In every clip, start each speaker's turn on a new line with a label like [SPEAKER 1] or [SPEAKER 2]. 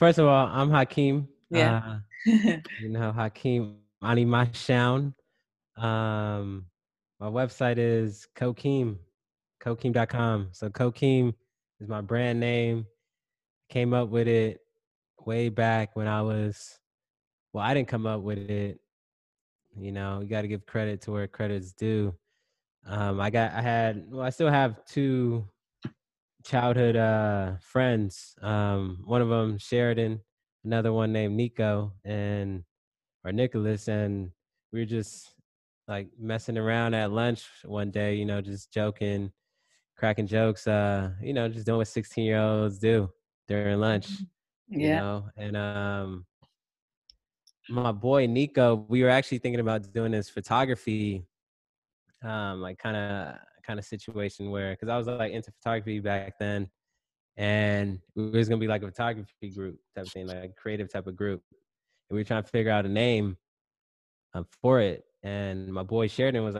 [SPEAKER 1] First of all, I'm Hakeem.
[SPEAKER 2] Yeah.
[SPEAKER 1] Uh, you know, Hakeem Animashaun. Um, my website is Kokeem, Kokeem.com. So Kokeem is my brand name. Came up with it way back when I was, well, I didn't come up with it. You know, you got to give credit to where credit's due. Um, I got, I had, well, I still have two childhood uh, friends. Um, one of them, Sheridan, another one named Nico and or Nicholas, and we were just like messing around at lunch one day. You know, just joking, cracking jokes. Uh, you know, just doing what sixteen year olds do during lunch.
[SPEAKER 2] yeah.
[SPEAKER 1] You know, and um, my boy Nico, we were actually thinking about doing this photography, um, like kind of kind of situation where because I was like into photography back then, and it was gonna be like a photography group type of thing, like a creative type of group, and we were trying to figure out a name um, for it. And my boy Sheridan was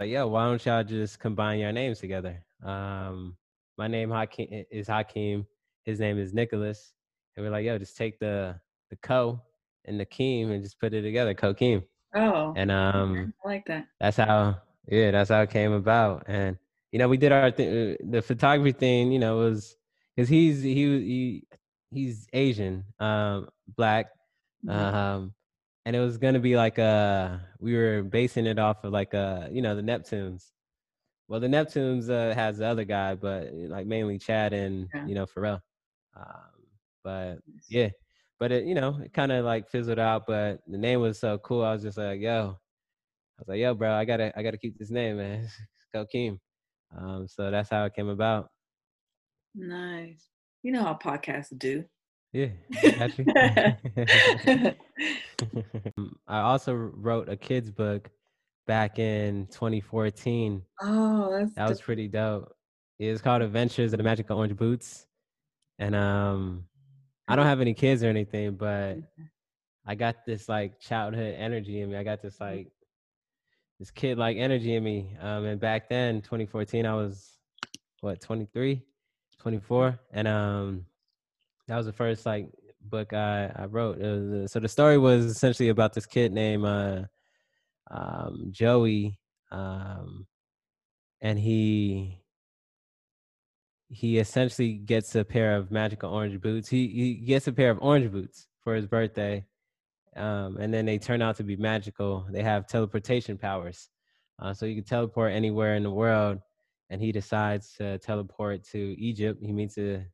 [SPEAKER 1] like, "Yo, why don't y'all just combine your names together?" Um, my name Hakeem is Hakeem. His name is Nicholas, and we're like, "Yo, just take the the co and the Keem and just put it together, Kokeem."
[SPEAKER 2] Oh.
[SPEAKER 1] And um,
[SPEAKER 2] I like that.
[SPEAKER 1] that's how yeah that's how it came about and you know we did our th- the photography thing you know was because he's he, he he's asian um black
[SPEAKER 2] Mhm.
[SPEAKER 1] um and it was gonna be like uh we were basing it off of like uh you know the neptunes well the neptunes uh has the other guy but like mainly chad and
[SPEAKER 2] Yeah.
[SPEAKER 1] you know pharrell um but yeah but it you know it kind of like fizzled out but the name was so cool i was just like yo i was like yo bro i gotta i gotta keep this name man it's Kokeem. um so that's how it came about
[SPEAKER 2] Nice. You know how podcasts do.
[SPEAKER 1] yeah I got you. Um, i also wrote a kids book back in 2014
[SPEAKER 2] oh, that's
[SPEAKER 1] that was pretty dope it's called adventures of the magical orange boots and um i don't have any kids or anything but I got this like childhood energy in me. I got this like this kid like energy in me. Um, and back then, 2014, I was what 23, 24, and um, that was the first like book I I wrote. Was, uh, so the story was essentially about this kid named uh, um, Joey, um, and he he essentially gets a pair of magical orange boots. He he gets a pair of orange boots for his birthday, um, and then they turn out to be magical. They have teleportation powers, uh, so you can teleport anywhere in the world. And he decides to teleport to Egypt. He meets a,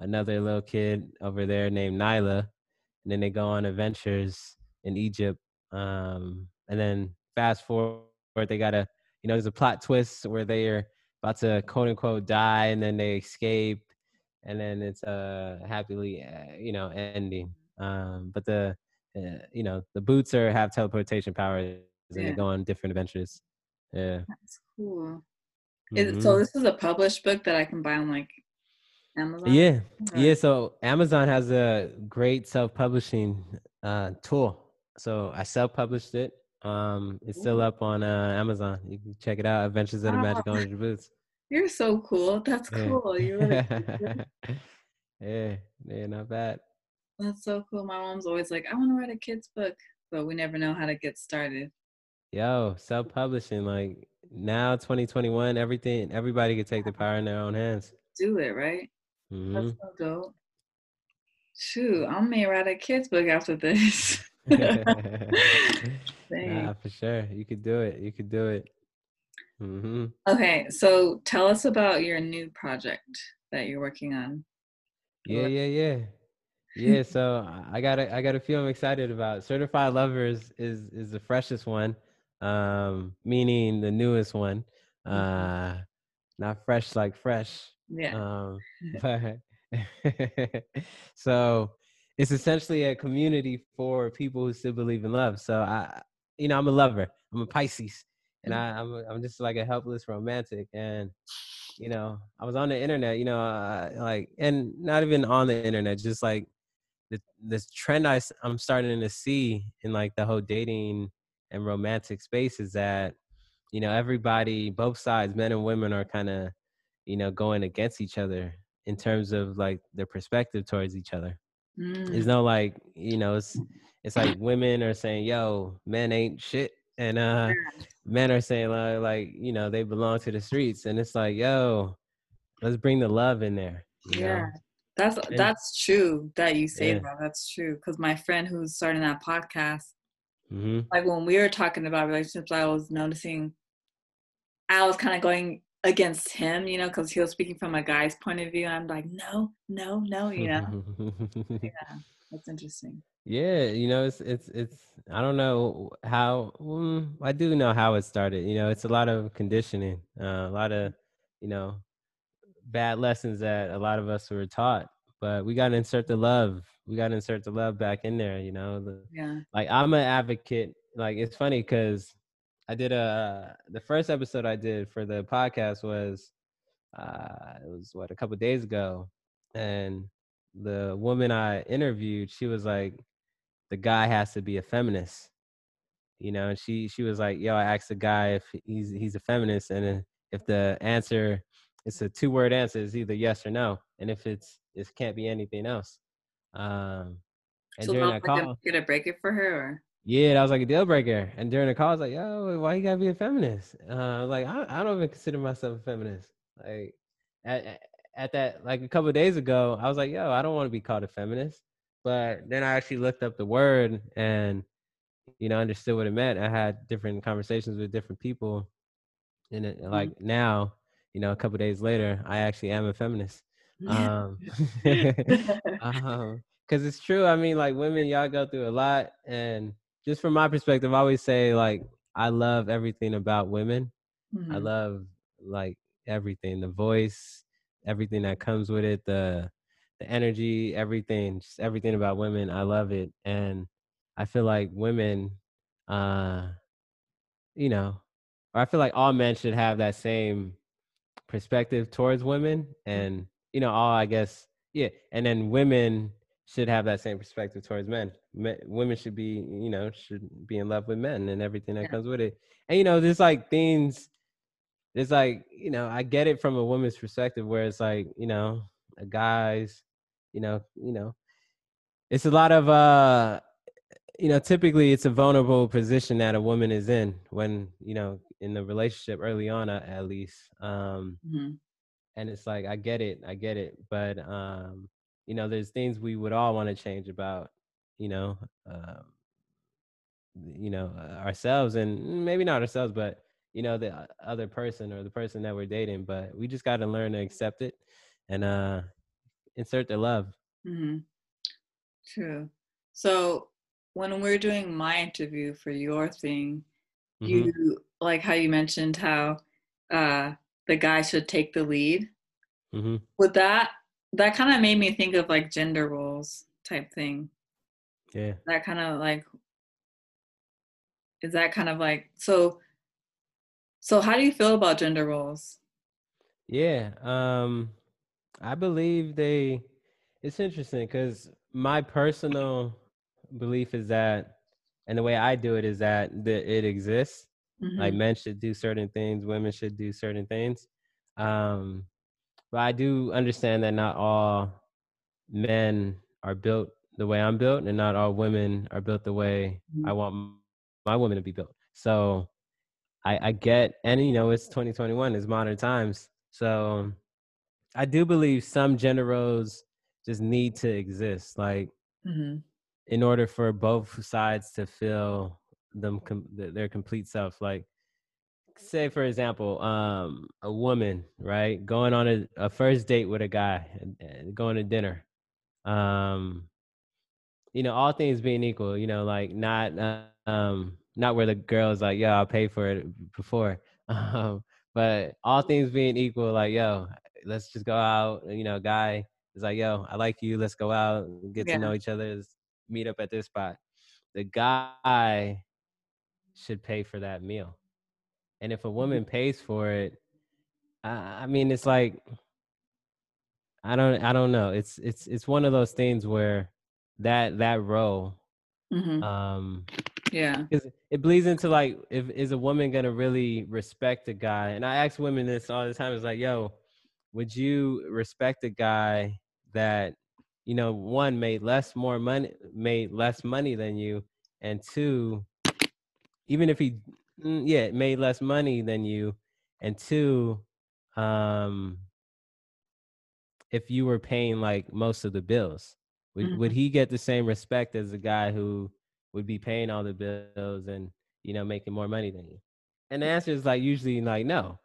[SPEAKER 1] another little kid over there named Nyla, and then they go on adventures in Egypt. Um, and then fast forward, they gotta, you know, there's a plot twist where they are about to quote unquote die, and then they escape, and then it's a happily, uh, you know, ending. Um, but the uh, you know the boots are have teleportation powers and
[SPEAKER 2] Yeah.
[SPEAKER 1] they go on different adventures yeah
[SPEAKER 2] That's cool. Is it, so this is a published book that I can buy on like Amazon?
[SPEAKER 1] yeah
[SPEAKER 2] Okay.
[SPEAKER 1] yeah so amazon has a great self-publishing uh tool so i self-published it um it's still up on uh amazon you can check it out adventures of the magic orange boots
[SPEAKER 2] You're so cool. That's
[SPEAKER 1] yeah
[SPEAKER 2] cool. You really
[SPEAKER 1] yeah yeah not bad
[SPEAKER 2] That's so cool. My mom's always like, I want to write a kid's book, but we never know how to get started.
[SPEAKER 1] yo self-publishing like now 2021 everything everybody could take the power in their own hands
[SPEAKER 2] Do it, right?
[SPEAKER 1] hmm
[SPEAKER 2] That's so dope. Shoot, I may write a kid's book after this.
[SPEAKER 1] nah, for sure. You could do it. You could do it. hmm
[SPEAKER 2] Okay, so tell us about your new project that you're working on.
[SPEAKER 1] Yeah, yeah, yeah. Yeah, so I- got a, I got a few I'm excited about. Certified Lovers is is the freshest one, um, meaning the newest one. Uh, not fresh like fresh.
[SPEAKER 2] Yeah.
[SPEAKER 1] Um, but so it's essentially a community for people who still believe in love. So I, you know, I'm a lover. I'm a Pisces, and I, I'm a, I'm just like a helpless romantic. And you know, I was on the internet, you know, uh, like, and not even on the internet, just like the this trend I, I'm starting to see in like the whole dating and romantic space is that, you know, everybody, both sides, men and women, are kind of, you know, going against each other in terms of like their perspective towards each other. There's
[SPEAKER 2] Mm.
[SPEAKER 1] no like, you know, it's it's like women are saying, "Yo, men ain't shit," and uh, men are saying like, like, you know, they belong to the streets, and it's like, yo, let's bring the love in there.
[SPEAKER 2] Yeah.
[SPEAKER 1] know?
[SPEAKER 2] That's
[SPEAKER 1] And-
[SPEAKER 2] that's true that you say
[SPEAKER 1] Yeah.
[SPEAKER 2] that. That's true. Because my friend who's starting that podcast,
[SPEAKER 1] hmm
[SPEAKER 2] like when we were talking about relationships, I was noticing I was kind of going against him, you know, because he was speaking from a guy's point of view. And I'm like, no, no, no, you know. yeah, that's interesting.
[SPEAKER 1] yeah, you know, it's it's it's. I don't know how. Mm, I do know how it started. You know, it's a lot of conditioning, uh, a lot of, you know, bad lessons that a lot of us were taught. But we got to insert the love. We got to insert the love back in there. You know, the,
[SPEAKER 2] Yeah.
[SPEAKER 1] like I'm an advocate. Like it's funny because I did a the first episode I did for the podcast was uh it was what a couple days ago, and the woman I interviewed, she was like, the guy has to be a feminist, you know, and she she was like, yo, I asked the guy if he's he's a feminist, and if the answer it's a two word answer, it's either yes or no, and if it's it can't be anything else. Um, and
[SPEAKER 2] so
[SPEAKER 1] during
[SPEAKER 2] that
[SPEAKER 1] call,
[SPEAKER 2] a, get a break it for her or
[SPEAKER 1] yeah, that was like a deal breaker. And during the call, I was like, yo, why you gotta be a feminist? Uh, I was like, I, I don't even consider myself a feminist. Like at, at- at that, like a couple of days ago, I was like, yo, I don't want to be called a feminist. But then I actually looked up the word and, you know, understood what it meant. I had different conversations with different people. And it, like now, you know, a couple days later, I actually am a feminist. Um, um, because it's true. I mean, like women, y'all go through a lot, and just from my perspective, I always say like I love everything about women. I
[SPEAKER 2] Mhm.
[SPEAKER 1] love like everything, the voice, everything that comes with it, the the energy, everything, just everything about women. I love it, and I feel like women, uh, you know, or I feel like all men should have that same perspective towards women and you know all i guess yeah and then women should have that same perspective towards men. men women should be you know should be in love with men and everything that
[SPEAKER 2] Yeah.
[SPEAKER 1] comes with it and you know there's like things there's like you know i get it from a woman's perspective where it's like you know a guy's you know you know it's a lot of uh you know typically it's a vulnerable position that a woman is in when you know in the relationship early on uh, at least um
[SPEAKER 2] Mhm.
[SPEAKER 1] and it's like i get it i get it but um you know there's things we would all want to change about you know um you know uh, ourselves and maybe not ourselves but you know the other person or the person that we're dating but we just got to learn to accept it and uh insert the love
[SPEAKER 2] Mm-hmm. True. So when we're doing my interview for your thing,
[SPEAKER 1] Mhm.
[SPEAKER 2] you like how you mentioned how uh the guy should take the lead.
[SPEAKER 1] Mhm.
[SPEAKER 2] With that, that kind of made me think of like gender roles type thing.
[SPEAKER 1] yeah
[SPEAKER 2] That kind of like is that kind of like so so how do you feel about gender roles?
[SPEAKER 1] Yeah, um, I believe they. It's interesting because my personal belief is that, and the way I do it is that the, it exists. Like
[SPEAKER 2] Mhm.
[SPEAKER 1] men should do certain things, women should do certain things. Um, but I do understand that not all men are built the way I'm built, and not all women are built the way I
[SPEAKER 2] Mhm.
[SPEAKER 1] want my woman to be built. So I, I get, and you know, it's 2021, it's modern times. So I do believe some gender roles just need to exist, like
[SPEAKER 2] Mhm.
[SPEAKER 1] In order for both sides to feel them com- their complete self. Like, say for example, um, a woman, right, going on a, a first date with a guy, going to dinner. Um, you know, all things being equal, you know, like not uh, um not where the girl is like, yo, I'll pay for it before. Um, but all things being equal, like, yo, let's just go out. You know, guy is like, yo, I like you, let's go out, get
[SPEAKER 2] Yeah.
[SPEAKER 1] to know each other, meet up at this spot. The guy should pay for that meal. And if a woman pays for it, I, I mean it's like I don't I don't know. It's it's it's one of those things where that that role
[SPEAKER 2] Mhm.
[SPEAKER 1] um
[SPEAKER 2] Yeah.
[SPEAKER 1] it bleeds into like if is a woman gonna really respect a guy and i ask women this all the time it's like yo would you respect a guy that you know, one made less more money, made less money than you, and two, even if he, mm, yeah, made less money than you, and two, um, if you were paying like most of the bills, would mm-hmm. would he get the same respect as a guy who would be paying all the bills and you know making more money than you? And the answer is like usually like no.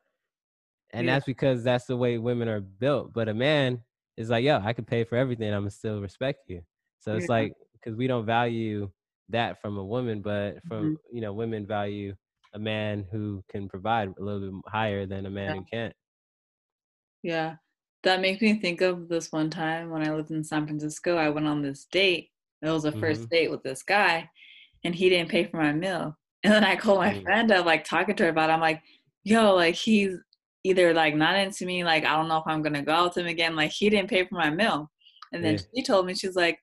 [SPEAKER 1] And yeah. that's because that's the way women are built. But a man is like, yo, I can pay for everything. I'm still respect you. So it's yeah. like because we don't value that from a woman, but from mm-hmm. you know, women value a man who can provide a little bit higher than a man yeah. who can't.
[SPEAKER 2] Yeah. That makes me think of this one time when I lived in San Francisco. I went on this date. It was a 1st mm-hmm. date with this guy, and he didn't pay for my meal. And then I called my mm-hmm. friend up, like talking to her about it. I'm like, yo, like he's either like not into me, like I don't know if I'm gonna go out with him again. Like he didn't pay for my meal. And then yeah. she told me, she's like,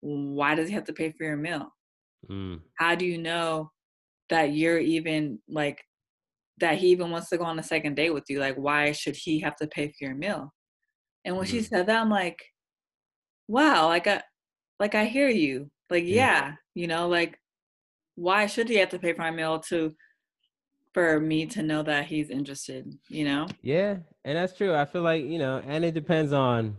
[SPEAKER 2] why does he have to pay for your meal? Mm. How do you know that you're even like that he even wants to go on a second date with you? Like, why should he have to pay for your meal? And when mm. she said that, I'm like, wow, like I like I hear you. Like, yeah, yeah you know, like why should he have to pay for my meal to for me to know that he's interested, you know?
[SPEAKER 1] Yeah, and that's true. I feel like, you know, and it depends on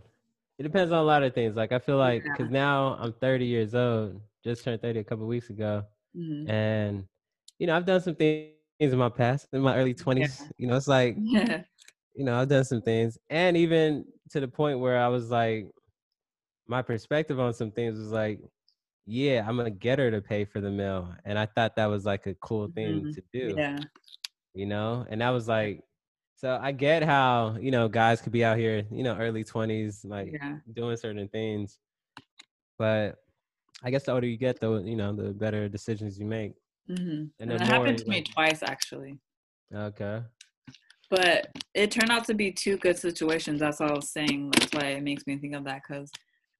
[SPEAKER 1] it depends on a lot of things. Like I feel like yeah. cuz now I'm 30 years old, just turned 30 a couple weeks ago. Mm-hmm. And you know, I've done some things in my past, in my early 20s. Yeah. You know, it's like yeah. you know, I've done some things and even to the point where I was like my perspective on some things was like yeah, I'm gonna get her to pay for the meal. And I thought that was like a cool thing mm-hmm. to do. Yeah. You know, and that was like, so I get how, you know, guys could be out here, you know, early 20s, like yeah. doing certain things. But I guess the older you get, though, you know, the better decisions you make.
[SPEAKER 2] Mm-hmm. And, it happened to like, me twice, actually.
[SPEAKER 1] Okay.
[SPEAKER 2] But it turned out to be two good situations. That's all I was saying. That's why it makes me think of that because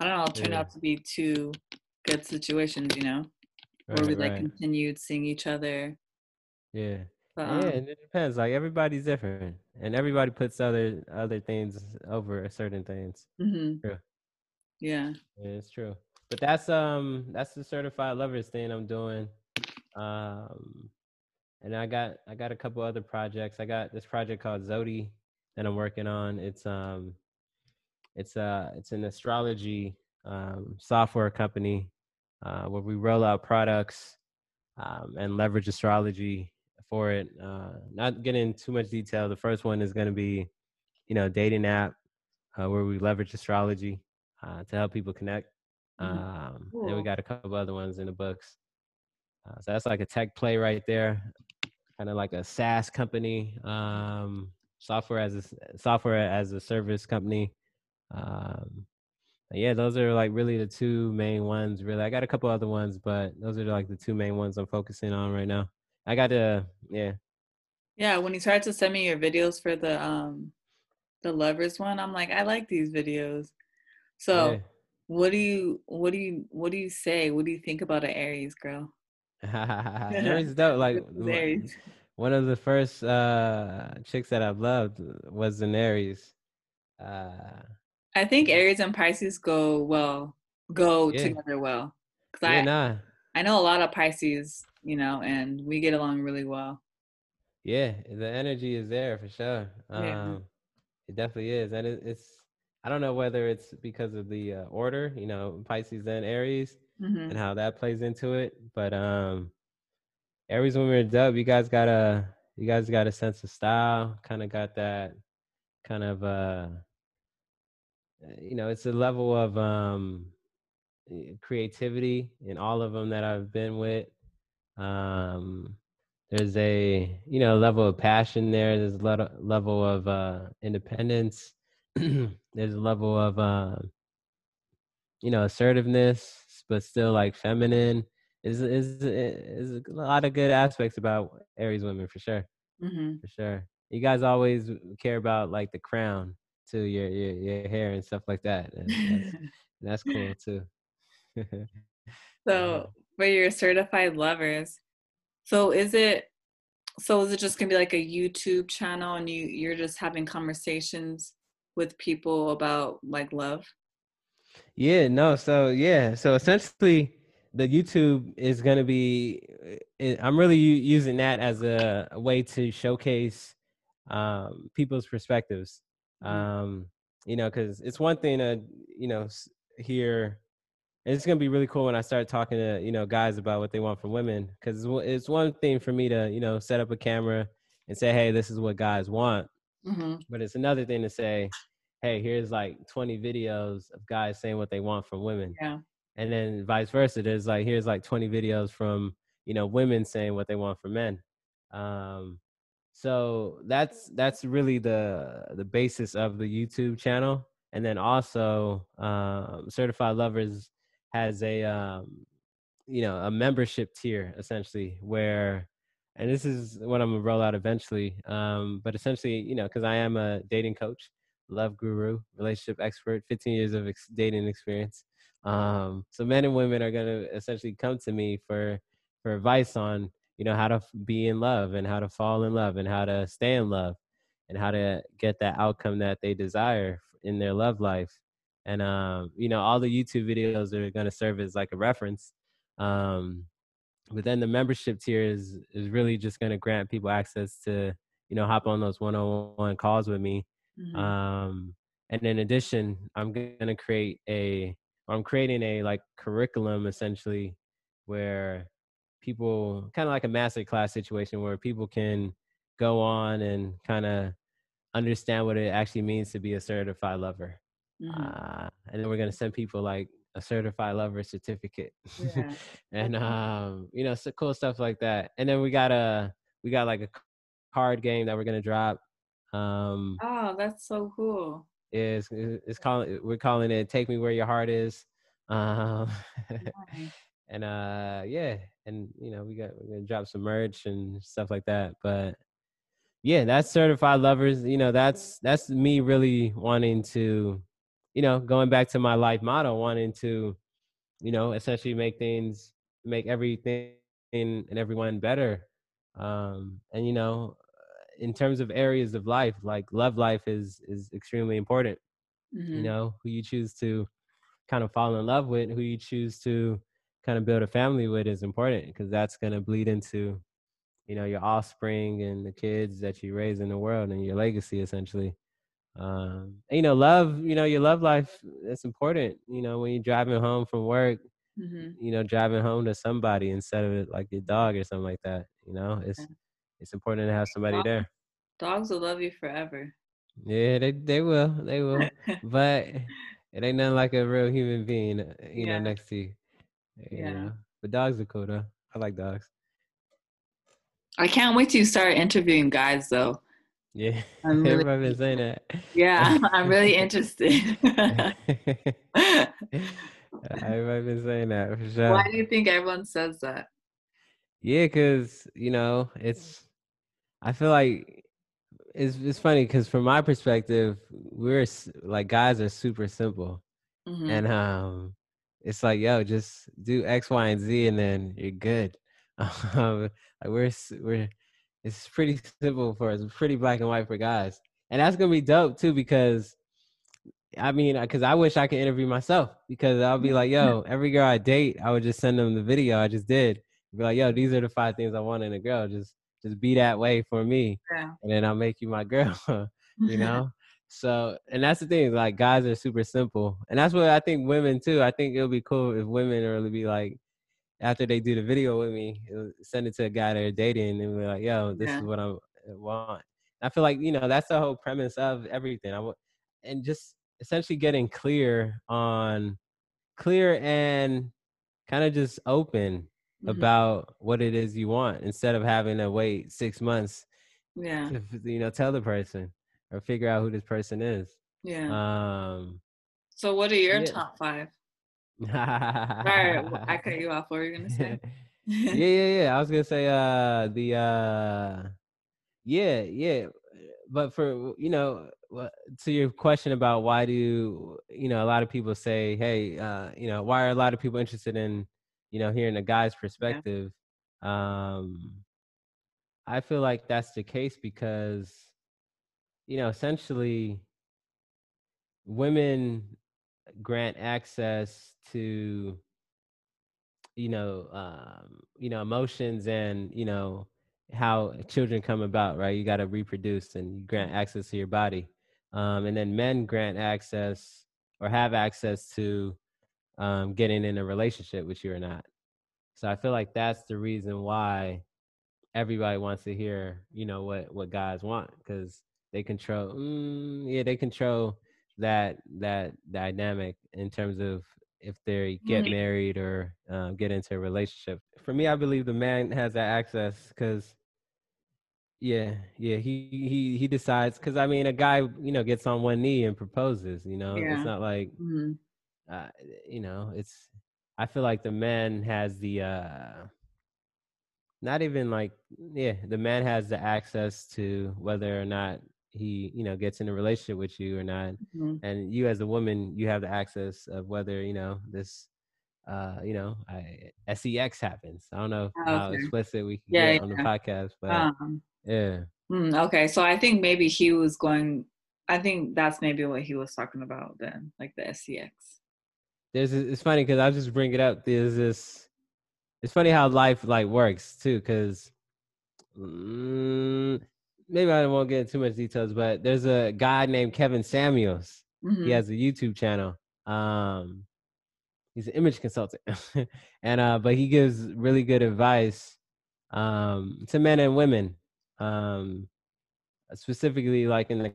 [SPEAKER 2] I don't know, it turned yeah. out to be two good situations, you know, right, where we like right. continued seeing each other.
[SPEAKER 1] Yeah. But, um, yeah, and it depends. Like everybody's different, and everybody puts other other things over certain things. Mm-hmm.
[SPEAKER 2] True. Yeah.
[SPEAKER 1] yeah. It's true. But that's um that's the certified lovers thing I'm doing. Um, and I got I got a couple other projects. I got this project called Zodi that I'm working on. It's um it's uh it's an astrology um, software company uh, where we roll out products um, and leverage astrology for it. Uh, not getting too much detail. The first one is going to be, you know, dating app uh, where we leverage astrology uh, to help people connect. Mm-hmm. Um, cool. And we got a couple other ones in the books. Uh, so that's like a tech play right there, kind of like a SaaS company, um, software as a software as a service company. Um, yeah, those are like really the two main ones. Really, I got a couple other ones, but those are like the two main ones I'm focusing on right now. I got to, yeah.
[SPEAKER 2] Yeah, when you started to send me your videos for the um the lovers one, I'm like, I like these videos. So, yeah. what do you what do you what do you say? What do you think about an Aries girl?
[SPEAKER 1] Aries dope. Like Aries. one of the first uh chicks that I've loved was an Aries. Uh
[SPEAKER 2] I think Aries and Pisces go well, go yeah. together well. Cause yeah, I, nah. I know a lot of Pisces, you know, and we get along really well.
[SPEAKER 1] Yeah, the energy is there for sure. Yeah. Um, it definitely is, and it, it's. I don't know whether it's because of the uh, order, you know, Pisces and Aries, mm-hmm. and how that plays into it. But um, Aries women are dub. You guys got a, you guys got a sense of style. Kind of got that, kind of uh you know, it's a level of um, creativity in all of them that I've been with. Um, there's a you know level of passion there. There's a lot level of uh, independence. there's a level of uh, you know assertiveness, but still like feminine. Is is is a lot of good aspects about Aries women for sure. Mm-hmm. For sure. You guys always care about like the crown to your your, your hair and stuff like that. And that's, that's cool too.
[SPEAKER 2] so for your certified lovers, so is it so is it just gonna be like a YouTube channel and you you're just having conversations with people about like love?
[SPEAKER 1] Yeah, no. So yeah, so essentially, the YouTube is going to be. Eh, I'm really using that as a, a way to showcase um, people's perspectives. Mm-hmm. Um, you know, because it's one thing to you know hear. It's gonna be really cool when I start talking to you know guys about what they want from women. Because it's one thing for me to you know set up a camera and say, hey, this is what guys want. Mm-hmm. But it's another thing to say, hey, here's like 20 videos of guys saying what they want from women.
[SPEAKER 2] Yeah.
[SPEAKER 1] And then vice versa. There's like here's like 20 videos from, you know, women saying what they want from men. Um, so that's that's really the the basis of the YouTube channel. And then also um, Certified Lovers has a um, you know, a membership tier essentially where and this is what I'm gonna roll out eventually. Um, but essentially, you know, because I am a dating coach, love guru, relationship expert, 15 years of ex- dating experience. Um, so men and women are to essentially come to me for for advice on you know how to be in love and how to fall in love and how to stay in love and how to get that outcome that they desire in their love life. And um, you know, all the YouTube videos are going to serve as like a reference. Um, but then the membership tier is is really just going to grant people access to you know hop on those one-on-one calls with me Mm-hmm. Um, and in addition, I'm going to create a, I'm creating a like curriculum essentially where people kind of like a master class situation where people can go on and kind of understand what it actually means to be a certified lover. Mm-hmm. Uh, and then we're going to send people like a certified lover certificate yeah. and um you know so cool stuff like that and then we got a we got like a card game that we're going to drop
[SPEAKER 2] um, oh, that's so cool.
[SPEAKER 1] Is it's calling we're calling it "Take Me Where Your Heart Is," um, and uh, yeah, and you know we got we're gonna drop some merch and stuff like that. But yeah, that's certified lovers. You know, that's that's me really wanting to, you know, going back to my life motto, wanting to, you know, essentially make things, make everything and everyone better. Um, and you know, in terms of areas of life, like love life is is extremely important. Mm-hmm. You know, who you choose to kind of fall in love with, who you choose to kind of build a family with is important because that's going to bleed into you know your offspring and the kids that you raise in the world and your legacy essentially um and, you know love you know your love life it's important you know when you're driving home from work mm-hmm. you know driving home to somebody instead of it like your dog or something like that you know it's it's important to have somebody Dogs, there.
[SPEAKER 2] Dogs will love you forever.
[SPEAKER 1] Yeah, they they will, they will. but it ain't nothing like a real human being, uh, you yeah. know, next to you. you yeah. Know? But dogs are cool though. I like dogs.
[SPEAKER 2] I can't wait to start interviewing guys though.
[SPEAKER 1] Yeah, I'm really, everybody been saying that.
[SPEAKER 2] Yeah, I'm really interested.
[SPEAKER 1] everybody been saying that for sure.
[SPEAKER 2] Why do you think everyone says that?
[SPEAKER 1] Yeah, cause you know it's I feel like it's it's funny because from my perspective, we're like guys are super simple, mm-hmm. and um, it's like yo, just do X, Y, and Z, and then you're good. Um, like we're we're it's pretty simple for us, it's pretty black and white for guys, and that's gonna be dope too because. I mean, because I wish I could interview myself because I'll be like, yo, every girl I date, I would just send them the video I just did. Be like, yo, these are the five things I want in a girl. Just just be that way for me yeah. and then i'll make you my girl you know so and that's the thing like guys are super simple and that's what i think women too i think it'll be cool if women really be like after they do the video with me send it to a guy they're dating and be like yo this yeah. is what i want i feel like you know that's the whole premise of everything i want and just essentially getting clear on clear and kind of just open mm-hmm. about what it is you want instead of having to wait six months
[SPEAKER 2] yeah
[SPEAKER 1] to, you know tell the person or figure out who this person is
[SPEAKER 2] yeah um so what are your yeah. top five Sorry, I cut you off. What were you gonna say? yeah,
[SPEAKER 1] yeah, yeah. I was gonna say uh the uh yeah, yeah. But for you know, to your question about why do you know a lot of people say, hey, uh, you know, why are a lot of people interested in you know, hearing a guy's perspective, yeah. um, I feel like that's the case because, you know, essentially, women, grant access to you know um you know emotions and you know how children come about right? You got to reproduce and you grant access to your body. Um and then men grant access or have access to um getting in a relationship with you or not. So i feel like that's the reason why everybody wants to hear you know what what guys want because they control mm, yeah they control that that dynamic in terms of if they get mm-hmm. married or um, get into a relationship. For me, I believe the man has that access because, yeah, yeah, he he he decides. Because I mean, a guy, you know, gets on one knee and proposes. You know, yeah. it's not like, mm-hmm. uh, you know, it's. I feel like the man has the. uh not even like yeah the man has the access to whether or not he you know gets in a relationship with you or not. Mm-hmm. and you as a woman you have the access of whether you know this uh you know I, sex happens. I don't know oh, how explicit we can yeah, get yeah. on the podcast but um, yeah.
[SPEAKER 2] mm, okay. So i think maybe he was going i think that's maybe what he was talking about then like the sex
[SPEAKER 1] there's it's funny because i'll just bring it up there's this it's funny how life like works too because maybe I won't get into too much details, but there's a guy named Kevin Samuels. Mm-hmm. He has a YouTube channel. Um, he's an image consultant, and uh, but he gives really good advice um, to men and women, um, specifically like in the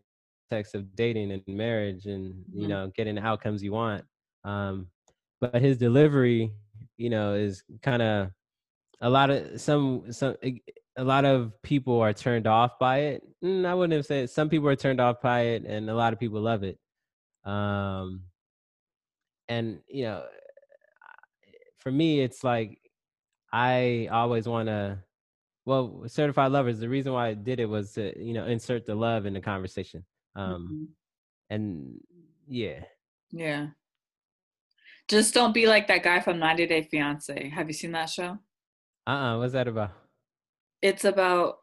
[SPEAKER 1] context of dating and marriage, and mm-hmm. you know, getting the outcomes you want. Um, but his delivery, you know, is kind of a lot of some some a lot of people are turned off by it. Mm, I wouldn't have said some people are turned off by it, and a lot of people love it. Um, and you know, for me, it's like I always want to. Well, certified lovers. The reason why I did it was to you know insert the love in the conversation. Um, mm-hmm. and yeah,
[SPEAKER 2] yeah. Just don't be like that guy from 90 Day Fiance. Have you seen that show?
[SPEAKER 1] Uh uh-uh, uh What's that about?
[SPEAKER 2] It's about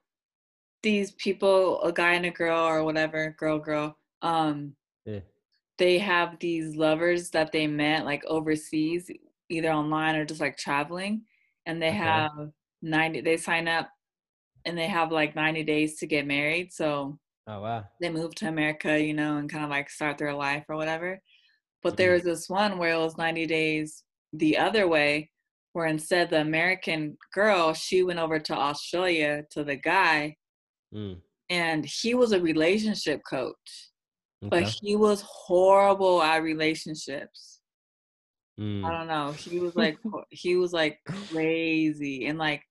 [SPEAKER 2] these people, a guy and a girl or whatever, girl, girl. Um, yeah. They have these lovers that they met like overseas, either online or just like traveling, and they okay. have ninety. They sign up, and they have like ninety days to get married. So,
[SPEAKER 1] oh wow,
[SPEAKER 2] they move to America, you know, and kind of like start their life or whatever. But mm-hmm. there was this one where it was ninety days the other way, where instead the American girl, she went over to Australia to the guy, mm. and he was a relationship coach, okay. but he was horrible at relationships. Mm. I don't know. He was like he was like crazy, and like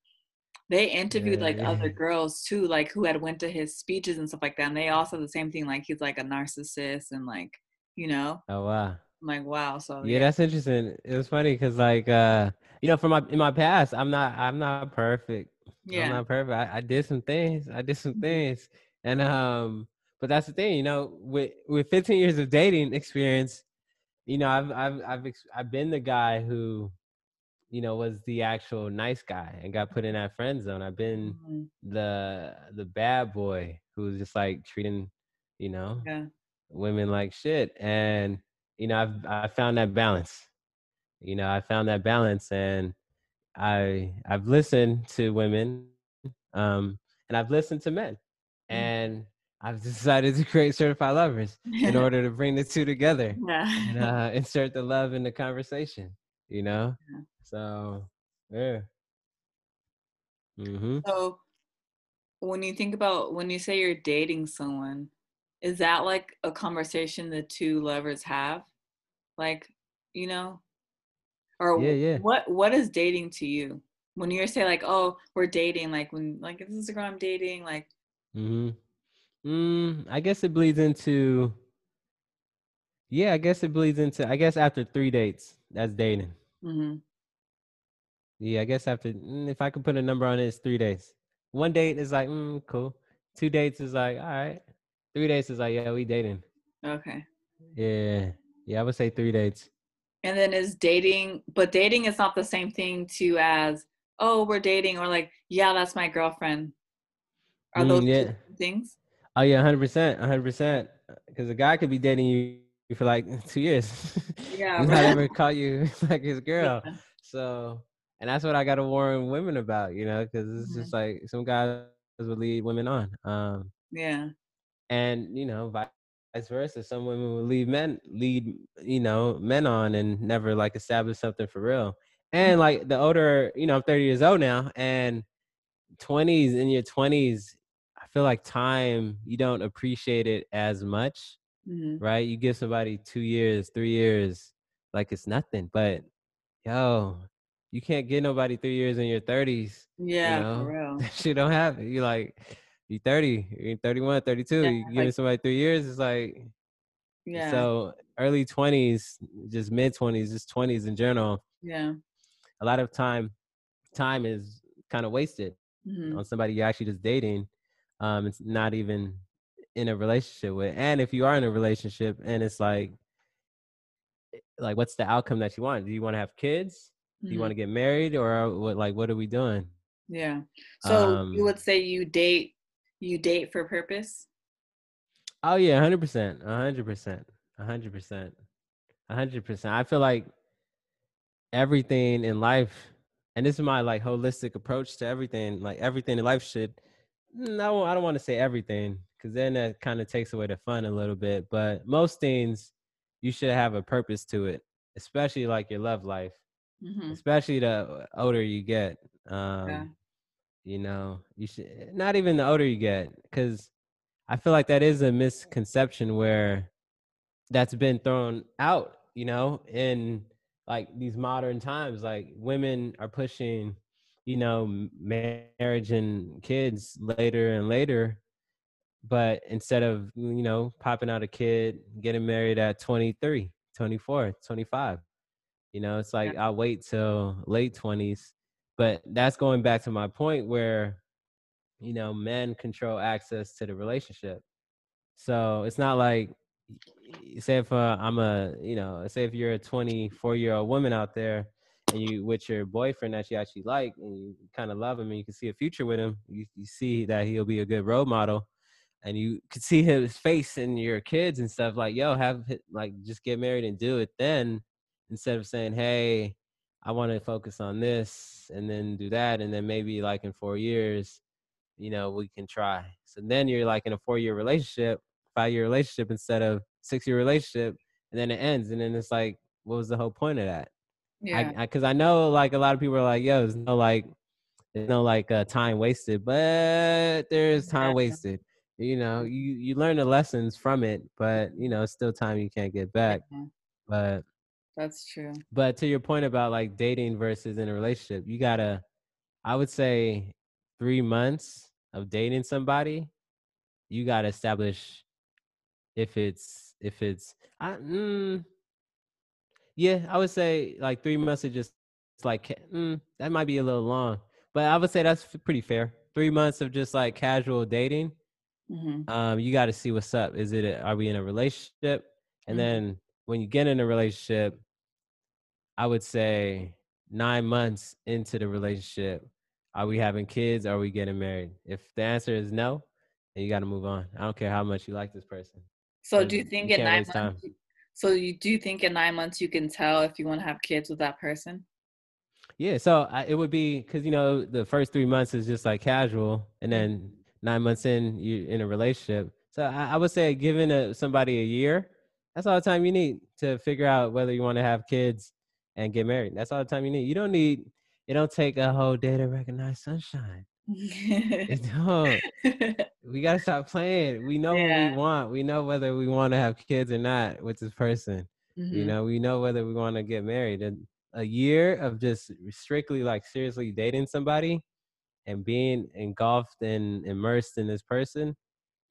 [SPEAKER 2] they interviewed yeah, like yeah. other girls too, like who had went to his speeches and stuff like that, and they also said the same thing. Like he's like a narcissist and like you know.
[SPEAKER 1] Oh wow.
[SPEAKER 2] I'm like wow. So
[SPEAKER 1] yeah, yeah. that's interesting. It was funny because like uh you know, from my in my past, I'm not I'm not perfect. Yeah. I'm not perfect. I, I did some things. I did some mm-hmm. things. And um, but that's the thing, you know, with with 15 years of dating experience, you know, I've I've I've I've been the guy who, you know, was the actual nice guy and got put in that friend zone. I've been mm-hmm. the the bad boy who was just like treating, you know, yeah. women like shit. And you know, I've I found that balance you know, I found that balance and I I've listened to women um and I've listened to men. Mm. And I've decided to create certified lovers in order to bring the two together yeah. and uh, insert the love in the conversation, you know? Yeah. So, yeah.
[SPEAKER 2] Mm-hmm. So, when you think about when you say you're dating someone, is that like a conversation the two lovers have? Like, you know, or yeah, yeah. what what is dating to you? When you're saying like oh we're dating like when like instagram dating? Like
[SPEAKER 1] mm-hmm. Mm, i guess it bleeds into yeah i guess it bleeds into i guess after three dates that's dating. Mm-hmm. yeah i guess after mm, if i could put a number on it it's three days one date is like mm, cool. Two dates is like all right three dates is like yeah we dating
[SPEAKER 2] okay
[SPEAKER 1] yeah yeah i would say three dates
[SPEAKER 2] and then is dating but dating is not the same thing to as oh we're dating or like yeah that's my girlfriend are mm, those yeah. things
[SPEAKER 1] oh yeah 100% 100% because a guy could be dating you for like two years.
[SPEAKER 2] Yeah, right.
[SPEAKER 1] not ever caught you like his girl.
[SPEAKER 2] Yeah.
[SPEAKER 1] So, and that's what I got to warn women about, you know, because it's
[SPEAKER 2] Mhm.
[SPEAKER 1] just like some guys will lead women on. Um,
[SPEAKER 2] Yeah.
[SPEAKER 1] And you know vice versa some women will lead men lead you know men on and never like establish something for real and like the older you know i'm 30 years old now and 20s in your 20s i feel like time you don't appreciate it as much
[SPEAKER 2] Mhm.
[SPEAKER 1] right you give somebody two years three years like it's nothing but yo you can't get nobody three years in your 30s
[SPEAKER 2] Yeah,
[SPEAKER 1] you
[SPEAKER 2] for real.
[SPEAKER 1] shit don't happen you like you 30 you're 31 32
[SPEAKER 2] Yeah,
[SPEAKER 1] you giving
[SPEAKER 2] like
[SPEAKER 1] somebody three years it's like
[SPEAKER 2] yeah,
[SPEAKER 1] so early 20s just mid 20s just 20s in general
[SPEAKER 2] yeah.
[SPEAKER 1] a lot of time time is kind of wasted
[SPEAKER 2] Mhm.
[SPEAKER 1] on somebody you're actually just dating um it's not even in a relationship with and if you are in a relationship and it's like like what's the outcome that you want do you want to have kids do you
[SPEAKER 2] Mhm.
[SPEAKER 1] want to get married or what like what are we doing
[SPEAKER 2] Yeah. So you
[SPEAKER 1] um
[SPEAKER 2] would say you date you date for purpose?
[SPEAKER 1] oh yeah 100% 100% 100% 100% i feel like everything in life and this is my like holistic approach to everything like everything in life should mm, no i don't want to say everything because then that kind of takes away the fun a little bit but most things you should have a purpose to it especially like your love life
[SPEAKER 2] Mhm.
[SPEAKER 1] especially the uh, older you get um, Yeah. You know you should eh, not even the older you get because i feel like that is a misconception where that's been thrown out, you know, in like these modern times. Like women are pushing, you know, marriage and kids later and later. But instead of, you know, popping out a kid, getting married at 23, 24, 25, you know, it's
[SPEAKER 2] Yeah.
[SPEAKER 1] like I'll wait till late 20s. But that's going back to my point where, you know, men control access to the relationship. So it's not like say if uh, I'm a you know say if you're a 24 year old woman out there and you with your boyfriend that you actually like and you kind of love him and you can see a future with him you, you see that he'll be a good role model and you could see his face and your kids and stuff like yo have like just get married and do it then instead of saying hey I want to focus on this and then do that and then maybe like in 4 years you know, we can try. So then you're like in a four year relationship, five year relationship instead of six year relationship, and then it ends. And then it's like, what was the whole point of that?
[SPEAKER 2] Yeah.
[SPEAKER 1] I, because I, know like a lot of people are like, yo, there's no like, there's no like uh, time wasted, but there's time
[SPEAKER 2] Yeah.
[SPEAKER 1] wasted. You know, you you learn the lessons from it, but you know, it's still time you can't get back.
[SPEAKER 2] Yeah.
[SPEAKER 1] But
[SPEAKER 2] That's true.
[SPEAKER 1] but to your point about like dating versus in a relationship, you gotta, I would say, three months of dating somebody, you gotta establish if it's if it's. I, mm, yeah, I would say like three months is just it's like mm, that might be a little long, but I would say that's pretty fair. Three months of just like casual dating.
[SPEAKER 2] hmm
[SPEAKER 1] Um, you got to see what's up. Is it? A, are we in a relationship? And
[SPEAKER 2] Mhm.
[SPEAKER 1] then when you get in a relationship, I would say nine months into the relationship, are we having kids? Or are we getting married? If the answer is no, then you got to move on. I don't care how much you like this person.
[SPEAKER 2] So do you um, think
[SPEAKER 1] you
[SPEAKER 2] in nine
[SPEAKER 1] waste time.
[SPEAKER 2] months? So you do think in nine months you can tell if you want to have kids with that person?
[SPEAKER 1] Yeah, so I, it would be because you know the first three months is just like casual, and then nine months in you're in a relationship. So I, I would say giving a, somebody a year, that's all the time you need to figure out whether you want to have kids and get married. That's all the time you need. You don't need. It don't take a whole day to recognize sunshine. It don't. We gotta stop playing. We know what we want. We know whether we want to have kids or not with this person. You
[SPEAKER 2] Mhm.
[SPEAKER 1] know, we know whether we want to get married. And a year of just strictly like seriously dating somebody and being engulfed and immersed in this person,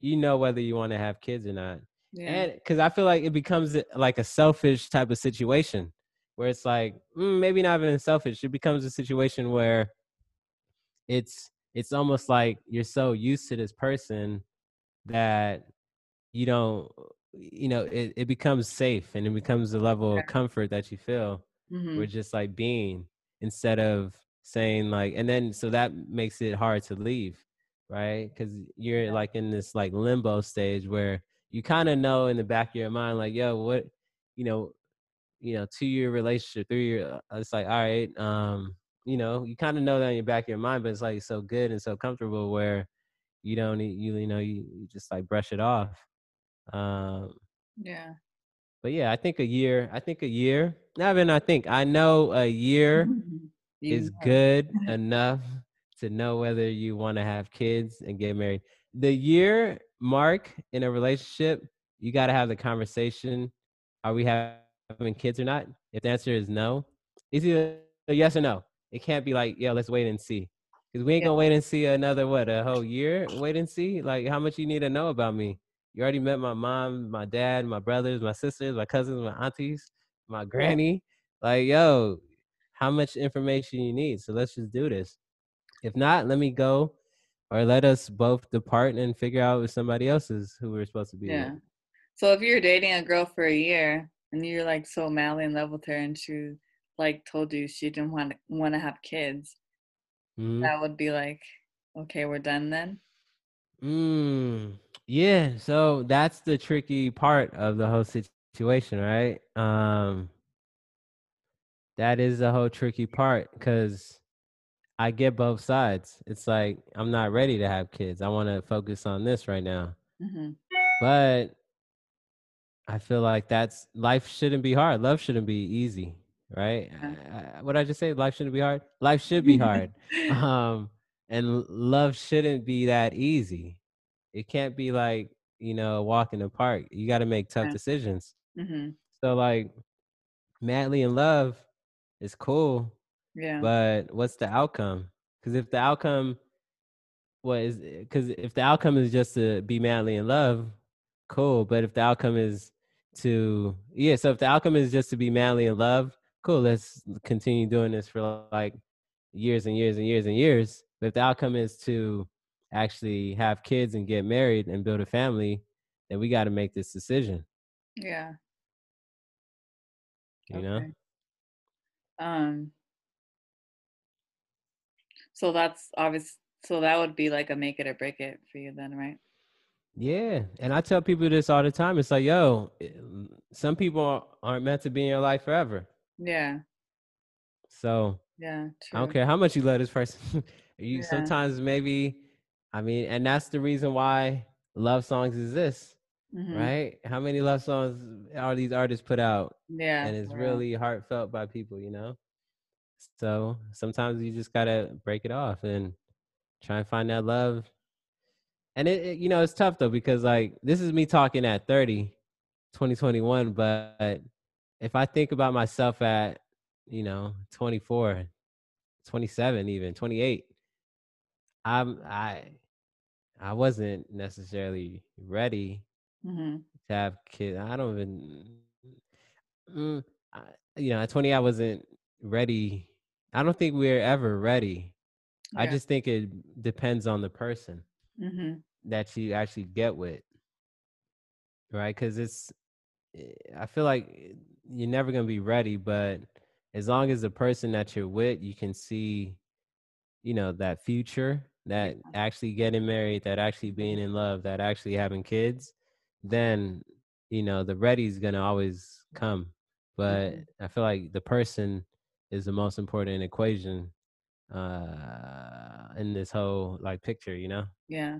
[SPEAKER 1] you know whether you want to have kids or not.
[SPEAKER 2] Yeah.
[SPEAKER 1] And because I feel like it becomes like a selfish type of situation where it's like mm, maybe not even selfish. It becomes a situation where it's it's almost like you're so used to this person that you don't you know it, it becomes safe and it becomes a level of comfort that you feel
[SPEAKER 2] Mhm.
[SPEAKER 1] we're just like being instead of saying like and then so that makes it hard to leave right because you're like in this like limbo stage where you kind of know in the back of your mind, like, yo, what, you know, you know, two year relationship, three year, uh, it's like, all right, um, you know, you kind of know that in your back of your mind, but it's like so good and so comfortable where you don't need you, you know, you, you just like brush it off. Um,
[SPEAKER 2] yeah.
[SPEAKER 1] But yeah, I think a year. I think a year. Not even I think. I know a year is good enough to know whether you want to have kids and get married. The year mark in a relationship, you got to have the conversation. Are we having kids or not? If the answer is no, it's either yes or no. It can't be like, yeah, let's wait and see. Because we ain't yeah. gonna wait and see another what a whole year. Wait and see. Like how much you need to know about me. You already met my mom, my dad, my brothers, my sisters, my cousins, my aunties, my granny. Like, yo, how much information you need? So let's just do this. If not, let me go or let us both depart and figure out if somebody else is who we're supposed to be.
[SPEAKER 2] Yeah. With. So if you're dating a girl for a year and you're like so madly in love with her and she like told you she didn't want to want to have kids, mm-hmm. that would be like, okay, we're done then.
[SPEAKER 1] Mm, yeah, so that's the tricky part of the whole situation, right? Um that is the whole tricky part because I get both sides. It's like I'm not ready to have kids. I want to focus on this right now. Mm-hmm. But I feel like that's life shouldn't be hard. Love shouldn't be easy, right? Yeah. what I just say? Life shouldn't be hard. Life should be hard, um, and love shouldn't be that easy. It can't be like you know a walk in the park. You got to make tough yeah. decisions. Mm-hmm. So like, madly in love is cool.
[SPEAKER 2] Yeah.
[SPEAKER 1] But what's the outcome? Because if the outcome what is because if the outcome is just to be madly in love, cool. But if the outcome is to yeah, so if the outcome is just to be madly in love, cool. Let's continue doing this for like years and years and years and years. But if the outcome is to actually have kids and get married and build a family, then we got to make this decision.
[SPEAKER 2] Yeah.
[SPEAKER 1] You okay. know?
[SPEAKER 2] Um so that's obvious so that would be like a make it or break it for you then, right?
[SPEAKER 1] Yeah. And I tell people this all the time. It's like, yo, eh, some people aren't meant to be in your life forever.
[SPEAKER 2] Yeah.
[SPEAKER 1] So
[SPEAKER 2] yeah,
[SPEAKER 1] true. I don't care how much you love this person. you yeah. sometimes maybe I mean, and that's the reason why love songs exist, mm-hmm. right? How many love songs are these artists put out?
[SPEAKER 2] Yeah.
[SPEAKER 1] And it's really heartfelt by people, you know? So sometimes you just gotta break it off and try and find that love. And it, it you know, it's tough though, because like this is me talking at 30, 2021, but if I think about myself at, you know, 24, 27, even 28, I'm I I wasn't necessarily ready mm-hmm. to have kids. I don't even, mm, I, you know, at 20, I wasn't ready. I don't think we're ever ready. I just think it depends on the person mm-hmm. that you actually get with. Right. Cause it's, eh, I feel like you're never going to be ready, but as long as the person that you're with, you can see, you know, that future that actually getting married, that actually being in love, that actually having kids, then you know the ready's gonna always come. But mm-hmm. I feel like the person is the most important equation uh in this whole like picture, you know?
[SPEAKER 2] Yeah.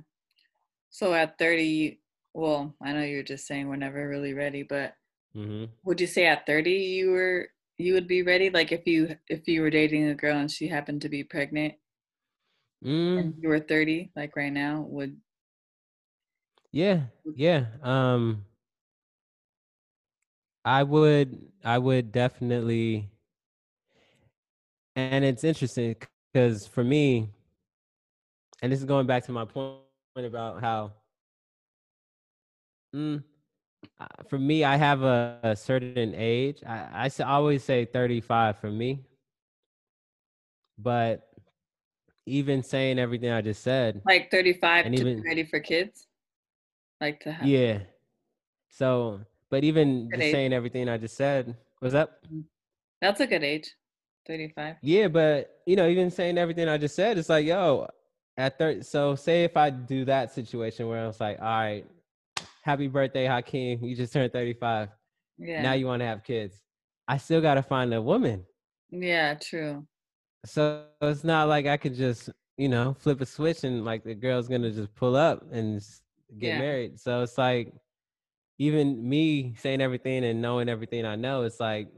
[SPEAKER 2] So at 30, well, I know you're just saying we're never really ready, but mm-hmm. would you say at 30 you were you would be ready? Like if you if you were dating a girl and she happened to be pregnant, Mm. you were 30, like right now, would
[SPEAKER 1] Yeah, yeah. Um I would I would definitely and it's interesting because for me, and this is going back to my point about how mm, for me, I have a, a certain age. I, I always say 35 for me. But even saying everything I just said,
[SPEAKER 2] like 35 and to even, be ready for kids, like to have.
[SPEAKER 1] Yeah. So, but even just saying everything I just said, was that? Mm-hmm.
[SPEAKER 2] That's a good age, 35.
[SPEAKER 1] Yeah, but you know, even saying everything I just said, it's like, yo, at 30. So, say if I do that situation where I was like, all right, happy birthday, Hakeem. You just turned 35.
[SPEAKER 2] Yeah.
[SPEAKER 1] Now you want to have kids. I still got to find a woman.
[SPEAKER 2] Yeah, true.
[SPEAKER 1] So it's not like I could just, you know, flip a switch and like the girl's going to just pull up and get
[SPEAKER 2] Yeah.
[SPEAKER 1] married. So it's like, even me saying everything and knowing everything I know, it's like,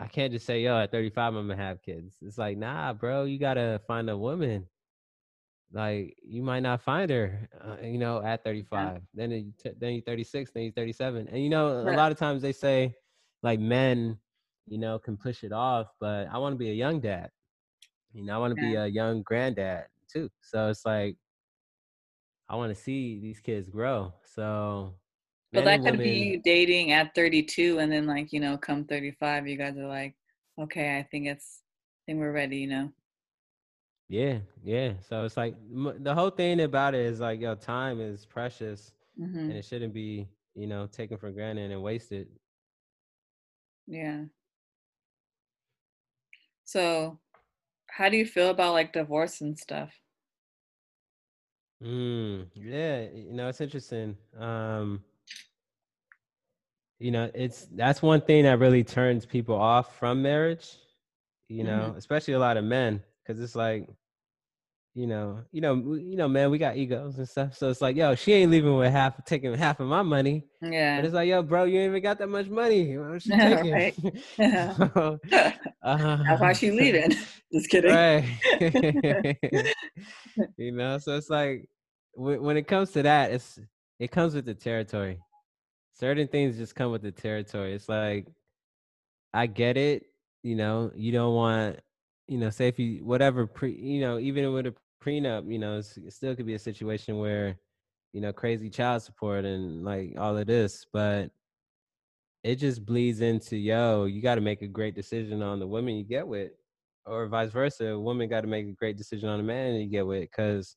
[SPEAKER 1] I can't just say, yo, at 35, I'm to have kids. It's like, nah, bro, you got to find a woman. Like you might not find her uh, you know at 35 then you t- then you're 36 then you're 37 and you know a lot of times they say like men you know can push it off but i want to be a young dad. You know i want to be a young granddad too. So it's like i want to see these kids grow. So
[SPEAKER 2] But that could be
[SPEAKER 1] women-
[SPEAKER 2] you dating at 32 and then like, you know, come 35, you guys are like, okay, I think it's, I think we're ready, you know?
[SPEAKER 1] yeah yeah so it's like m- the whole thing about it is like your time is precious
[SPEAKER 2] hmm
[SPEAKER 1] and it shouldn't be you know taken for granted and wasted
[SPEAKER 2] Yeah. So, how do you feel about like divorce and stuff?
[SPEAKER 1] Mm, yeah, you know, it's interesting. Um, you know, it's that's one thing that really turns people off from marriage, you know, especially a lot of men, because it's like, you know, you know, you know, man, we got egos and stuff. So it's like, yo, she ain't leaving with half taking half of my money. But
[SPEAKER 2] Yeah.
[SPEAKER 1] it's like, yo, bro, you ain't even got that much money. What's she taking?
[SPEAKER 2] right.
[SPEAKER 1] So,
[SPEAKER 2] That's
[SPEAKER 1] uh,
[SPEAKER 2] why she leaving. Just kidding.
[SPEAKER 1] right you know so it's like when, when it comes to that it's it comes with the territory certain things just come with the territory. It's like i get it you know you don't want you know say if you whatever pre you know even with a prenup you know it still could be a situation where you know crazy child support and like all of this but it just bleeds into yo you got to make a great decision on the women you get with or vice versa a woman got to make a great decision on the man you get with because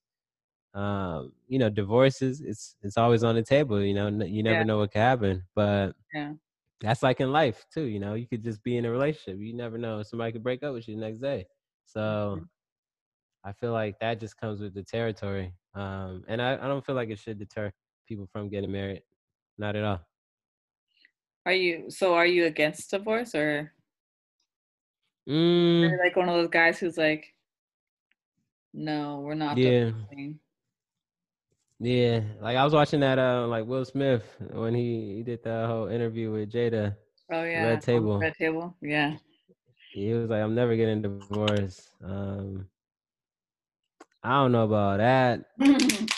[SPEAKER 1] um you know divorces it's it's always on the table you know n- you never
[SPEAKER 2] Yeah.
[SPEAKER 1] know what could happen but
[SPEAKER 2] Yeah.
[SPEAKER 1] that's like in life too you know you could just be in a relationship you never know somebody could break up with you the next day so
[SPEAKER 2] Mhm.
[SPEAKER 1] i feel like that just comes with the territory um and i, I don't feel like it should deter people from getting married not at all
[SPEAKER 2] Are you, so are you against divorce or
[SPEAKER 1] mm,
[SPEAKER 2] like one of those guys who's like, no, we're not
[SPEAKER 1] yeah
[SPEAKER 2] divorcing?
[SPEAKER 1] Yeah, like I was watching that uh like Will Smith when he, he did the whole interview with Jada.
[SPEAKER 2] Oh yeah. the
[SPEAKER 1] Table.
[SPEAKER 2] Red table. Yeah.
[SPEAKER 1] He was like, I'm never getting divorced. Um I don't know about that.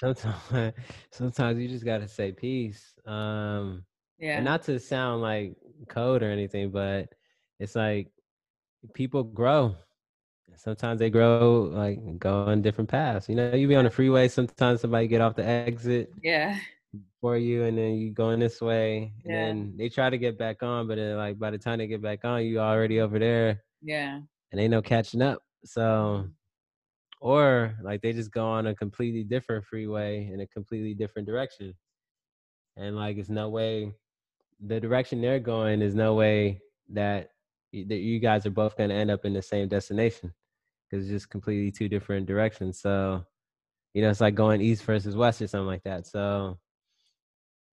[SPEAKER 1] Sometimes sometimes you just gotta say peace. Um
[SPEAKER 2] yeah.
[SPEAKER 1] and not to sound like code or anything, but it's like people grow. Sometimes they grow like go on different paths. You know, you be on the freeway, sometimes somebody get off the exit
[SPEAKER 2] yeah.
[SPEAKER 1] for you and then you going this way and
[SPEAKER 2] Yeah.
[SPEAKER 1] then they try to get back on but then like by the time they get back on you already over there
[SPEAKER 2] Yeah.
[SPEAKER 1] and ain't no catching up so or like they just go on a completely different freeway in a completely different direction and like it's no way the direction they're going is no way that that you guys are both going to end up in the same destination because it's just completely two different directions so you know it's like going east versus west or something like that so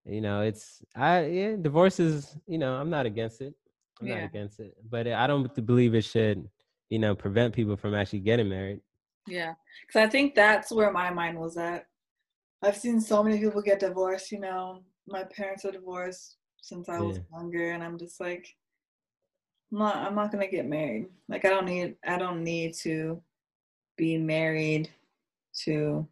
[SPEAKER 1] you know it's i yeah divorce is you know i'm not against it i'm not against it but i don't believe it should you know prevent people from actually getting married
[SPEAKER 2] Yeah. Because I think that's where my mind was at. I've seen so many people get divorced, you know. My parents are divorced since I was
[SPEAKER 1] Yeah.
[SPEAKER 2] younger and I'm just like not I'm not gonna get married. Like I don't need I don't need to be married to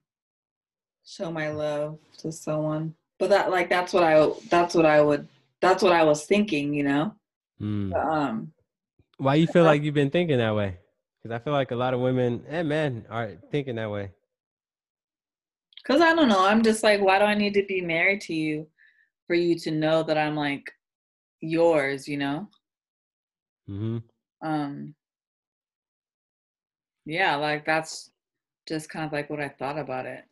[SPEAKER 2] show my love to someone. But that like that's what I that's what I would that's what I was thinking, you know.
[SPEAKER 1] Mm.
[SPEAKER 2] But, um
[SPEAKER 1] why you feel like you've been thinking that way because i feel like a lot of women and men are thinking that way
[SPEAKER 2] Cause I don't know. I'm just like, why do I need to be married to you for you to know that I'm like yours, you know?
[SPEAKER 1] Hmm
[SPEAKER 2] Um yeah, like that's just kind of like what I thought about it.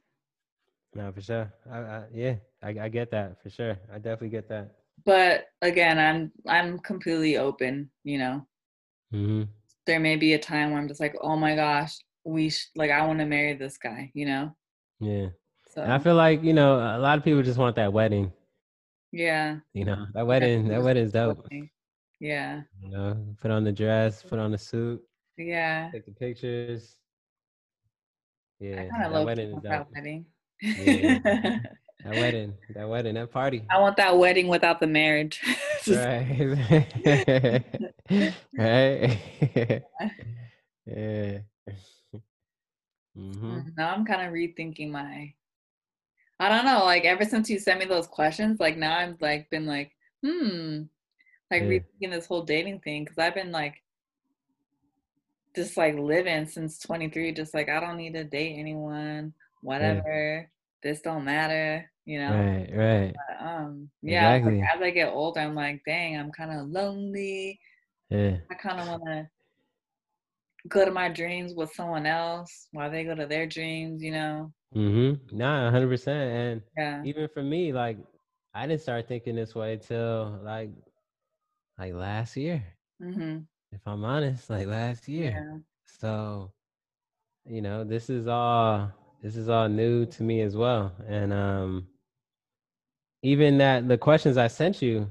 [SPEAKER 1] no for sure I, I, yeah I, I get that for sure i definitely get that
[SPEAKER 2] But again, I'm I'm completely open, you know.
[SPEAKER 1] hmm
[SPEAKER 2] There may be a time where I'm just like, oh my gosh, we sh- like I want to marry this guy, you know.
[SPEAKER 1] yeah
[SPEAKER 2] So
[SPEAKER 1] And I feel like you know a lot of people just want that wedding.
[SPEAKER 2] yeah,
[SPEAKER 1] You know that wedding. That wedding is dope.
[SPEAKER 2] Yeah,
[SPEAKER 1] You know, put on the dress, put on the suit,
[SPEAKER 2] yeah.
[SPEAKER 1] take the pictures. Yeah.
[SPEAKER 2] I kind of love
[SPEAKER 1] wedding
[SPEAKER 2] that wedding.
[SPEAKER 1] Yeah. That wedding, that wedding, that party.
[SPEAKER 2] I want that wedding without the marriage.
[SPEAKER 1] Right. right. yeah. hmm
[SPEAKER 2] Now I'm kind of rethinking my. I don't know. Like ever since you sent me those questions, like now I've like been like, hmm, like
[SPEAKER 1] Yeah.
[SPEAKER 2] rethinking this whole dating thing because I've been like, just like living since 23. Just like I don't need to date anyone. Whatever. This don't matter. You know.
[SPEAKER 1] Right, right.
[SPEAKER 2] But, um. Yeah. it's like, as I get older, I'm like, dang, I'm kind of lonely.
[SPEAKER 1] Yeah.
[SPEAKER 2] I kind of want to go to my dreams with someone else while they go to their dreams. You know.
[SPEAKER 1] Mm-hmm. Nah, hundred percent. And
[SPEAKER 2] Yeah.
[SPEAKER 1] even for me, like I didn't start thinking this way till like like last year.
[SPEAKER 2] Mm-hmm.
[SPEAKER 1] If I'm honest, like last year.
[SPEAKER 2] Yeah.
[SPEAKER 1] So, you know, this is all this is all new to me as well. And um even that the questions I sent you,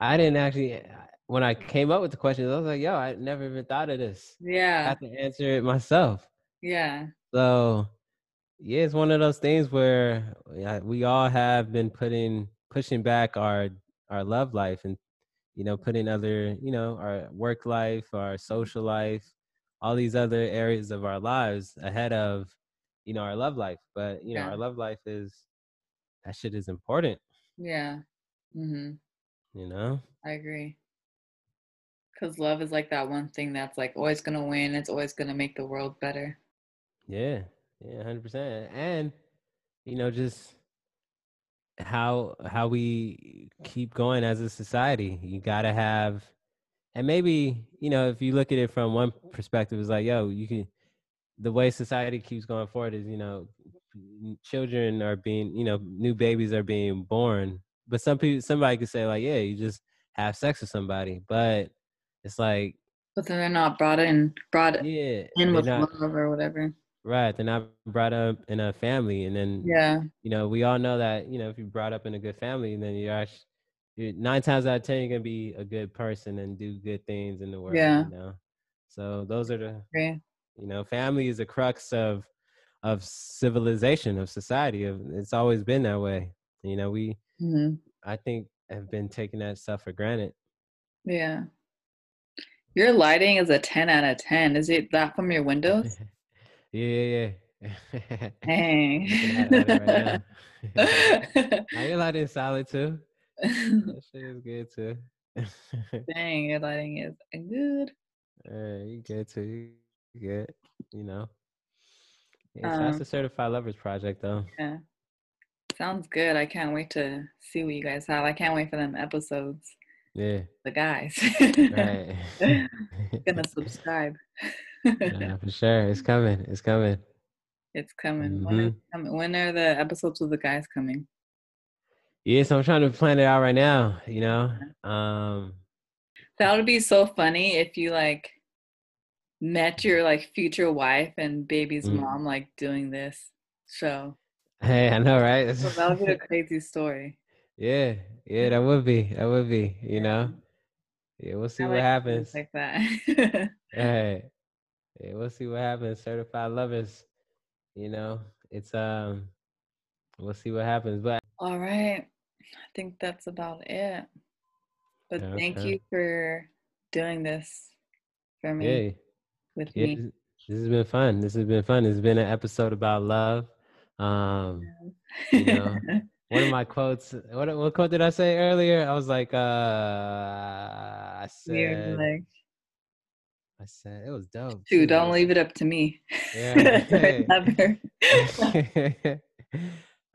[SPEAKER 1] I didn't actually when I came up with the questions, I was like, yo, I never even thought of this. Yeah. I
[SPEAKER 2] Yeah.
[SPEAKER 1] have to answer it myself.
[SPEAKER 2] Yeah.
[SPEAKER 1] So yeah, it's one of those things where we all have been putting pushing back our our love life and you know putting other you know our work life, our social life, all these other areas of our lives ahead of you know our love life. But you know
[SPEAKER 2] Yeah.
[SPEAKER 1] our love life is that shit is important.
[SPEAKER 2] Yeah. Mm-hmm.
[SPEAKER 1] You know.
[SPEAKER 2] I agree. Because love is like that one thing that's like always going to win. It's always going to make the world better.
[SPEAKER 1] Yeah, yeah, hundred percent. And you know, just how how we keep going as a society. You gotta have, and maybe you know, if you look at it from one perspective, it's like, yo, you can. The way society keeps going forward is, you know, children are being, you know, new babies are being born. But some people, somebody could say like, yeah, you just have sex with somebody, but it's like,
[SPEAKER 2] But then they're not brought in, brought
[SPEAKER 1] yeah,
[SPEAKER 2] in with
[SPEAKER 1] not
[SPEAKER 2] love or whatever.
[SPEAKER 1] Right. They're not brought up in a family, and then
[SPEAKER 2] Yeah.
[SPEAKER 1] you know, we all know that, you know, if you're brought up in a good family, then you're actually you're nine times out of ten you're gonna be a good person and do good things in the world.
[SPEAKER 2] Yeah.
[SPEAKER 1] You know. So those are the
[SPEAKER 2] Agree.
[SPEAKER 1] you know, family is the crux of of civilization, of society. Of it's always been that way. You know, we
[SPEAKER 2] hmm
[SPEAKER 1] I think have been taking that stuff for granted.
[SPEAKER 2] Yeah. Your lighting is a 10 out of 10. Is it that from your windows?
[SPEAKER 1] Yeah, yeah, yeah.
[SPEAKER 2] Dang.
[SPEAKER 1] Looking at it right now. Now lighting solid too. That shit is good too.
[SPEAKER 2] Dang, your lighting is good.
[SPEAKER 1] Uh, you good too. You good. You know. Yeah, so that's
[SPEAKER 2] Um,
[SPEAKER 1] the certified lovers project though.
[SPEAKER 2] Yeah. Sounds good. I can't wait to see what you guys have. I can't wait for them episodes.
[SPEAKER 1] Yeah.
[SPEAKER 2] The guys.
[SPEAKER 1] Right.
[SPEAKER 2] Gonna subscribe.
[SPEAKER 1] Nah, for sure. It's coming. It's coming.
[SPEAKER 2] it's coming. When, it coming. when are the episodes with the guys coming?
[SPEAKER 1] Yeah, so I'm trying to plan it out right now, you know. Um
[SPEAKER 2] That would be so funny if you like met your like future wife and baby's
[SPEAKER 1] Mm.
[SPEAKER 2] mom like doing this show.
[SPEAKER 1] hey, I know, right?
[SPEAKER 2] So that would be a crazy story.
[SPEAKER 1] yeah, yeah, that would be. That would be, you know. Yeah, we'll see
[SPEAKER 2] I
[SPEAKER 1] what
[SPEAKER 2] like
[SPEAKER 1] happens.
[SPEAKER 2] like that.
[SPEAKER 1] Hey, yeah, we'll see what happens. Certified lovers, you know. It's um, we'll see what happens. But
[SPEAKER 2] All right. I think that's about it. But thank you for doing this for me
[SPEAKER 1] yeah,
[SPEAKER 2] with
[SPEAKER 1] yeah,
[SPEAKER 2] me.
[SPEAKER 1] this, has been fun. This has been fun. It's been an episode about love. Um, you know, one of my quotes. What what quote did I say earlier? I was like, uh, I said,
[SPEAKER 2] like,
[SPEAKER 1] I said it was dope.
[SPEAKER 2] dude,
[SPEAKER 1] too.
[SPEAKER 2] don't leave it up to me.
[SPEAKER 1] Yeah.
[SPEAKER 2] Never.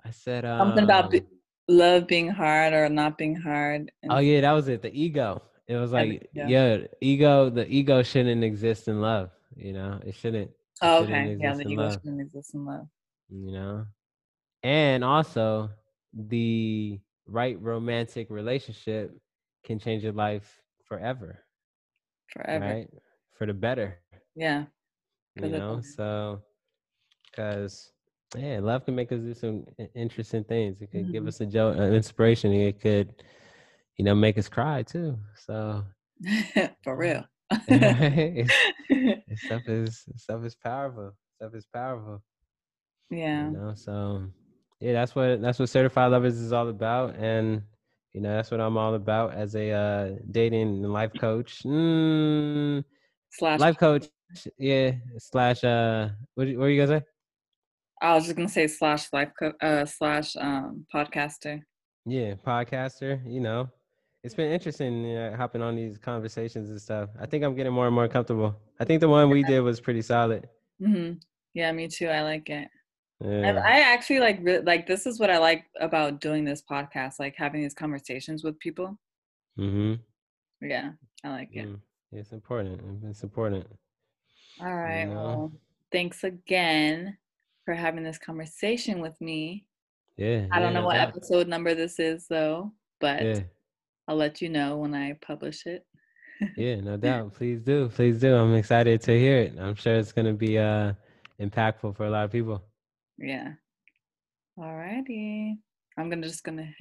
[SPEAKER 1] I said um,
[SPEAKER 2] Something about be- love being hard or not being hard. and-
[SPEAKER 1] Oh yeah, that was it. The ego. It was like
[SPEAKER 2] ego.
[SPEAKER 1] yeah, ego. The ego shouldn't exist in love. You know, it shouldn't.
[SPEAKER 2] oh, okay. Yeah, the ego
[SPEAKER 1] love.
[SPEAKER 2] shouldn't exist in love.
[SPEAKER 1] You know, and also the right romantic relationship can change your life forever.
[SPEAKER 2] Forever.
[SPEAKER 1] Right, for the better.
[SPEAKER 2] Yeah.
[SPEAKER 1] You know,
[SPEAKER 2] better.
[SPEAKER 1] so because Yeah, love can make us do some interesting things. It could mm-hmm. give us a joke, an inspiration. It could, you know, make us cry too. So
[SPEAKER 2] for real.
[SPEAKER 1] stuff is stuff is powerful. Stuff is powerful.
[SPEAKER 2] Yeah.
[SPEAKER 1] You know, so yeah, that's what that's what certified lovers is all about, and you know that's what I'm all about as a uh, dating and life coach. Mm,
[SPEAKER 2] slash
[SPEAKER 1] life coach, yeah. Slash uh, what, what were you gonna say?
[SPEAKER 2] I was just gonna say slash life co- uh slash um podcaster.
[SPEAKER 1] Yeah, podcaster. You know, it's been interesting you know, hopping on these conversations and stuff. I think I'm getting more and more comfortable. I think the one we did was pretty solid.
[SPEAKER 2] Mm-hmm. Yeah, me too. I like it. Yeah. I, I actually like like this is what I like about doing this podcast, like having these conversations with people.
[SPEAKER 1] Mm-hmm.
[SPEAKER 2] Yeah, I like it.
[SPEAKER 1] Mm. It's important. It's important.
[SPEAKER 2] All right. You know? Well, thanks again for having this conversation with me.
[SPEAKER 1] Yeah.
[SPEAKER 2] I don't
[SPEAKER 1] yeah,
[SPEAKER 2] know what episode number this is though, but yeah. I'll let you know when I publish it.
[SPEAKER 1] yeah, no doubt. Please do. Please do. I'm excited to hear it. I'm sure it's going to be uh impactful for a lot of people.
[SPEAKER 2] Yeah. All righty. I'm gonna just gonna hit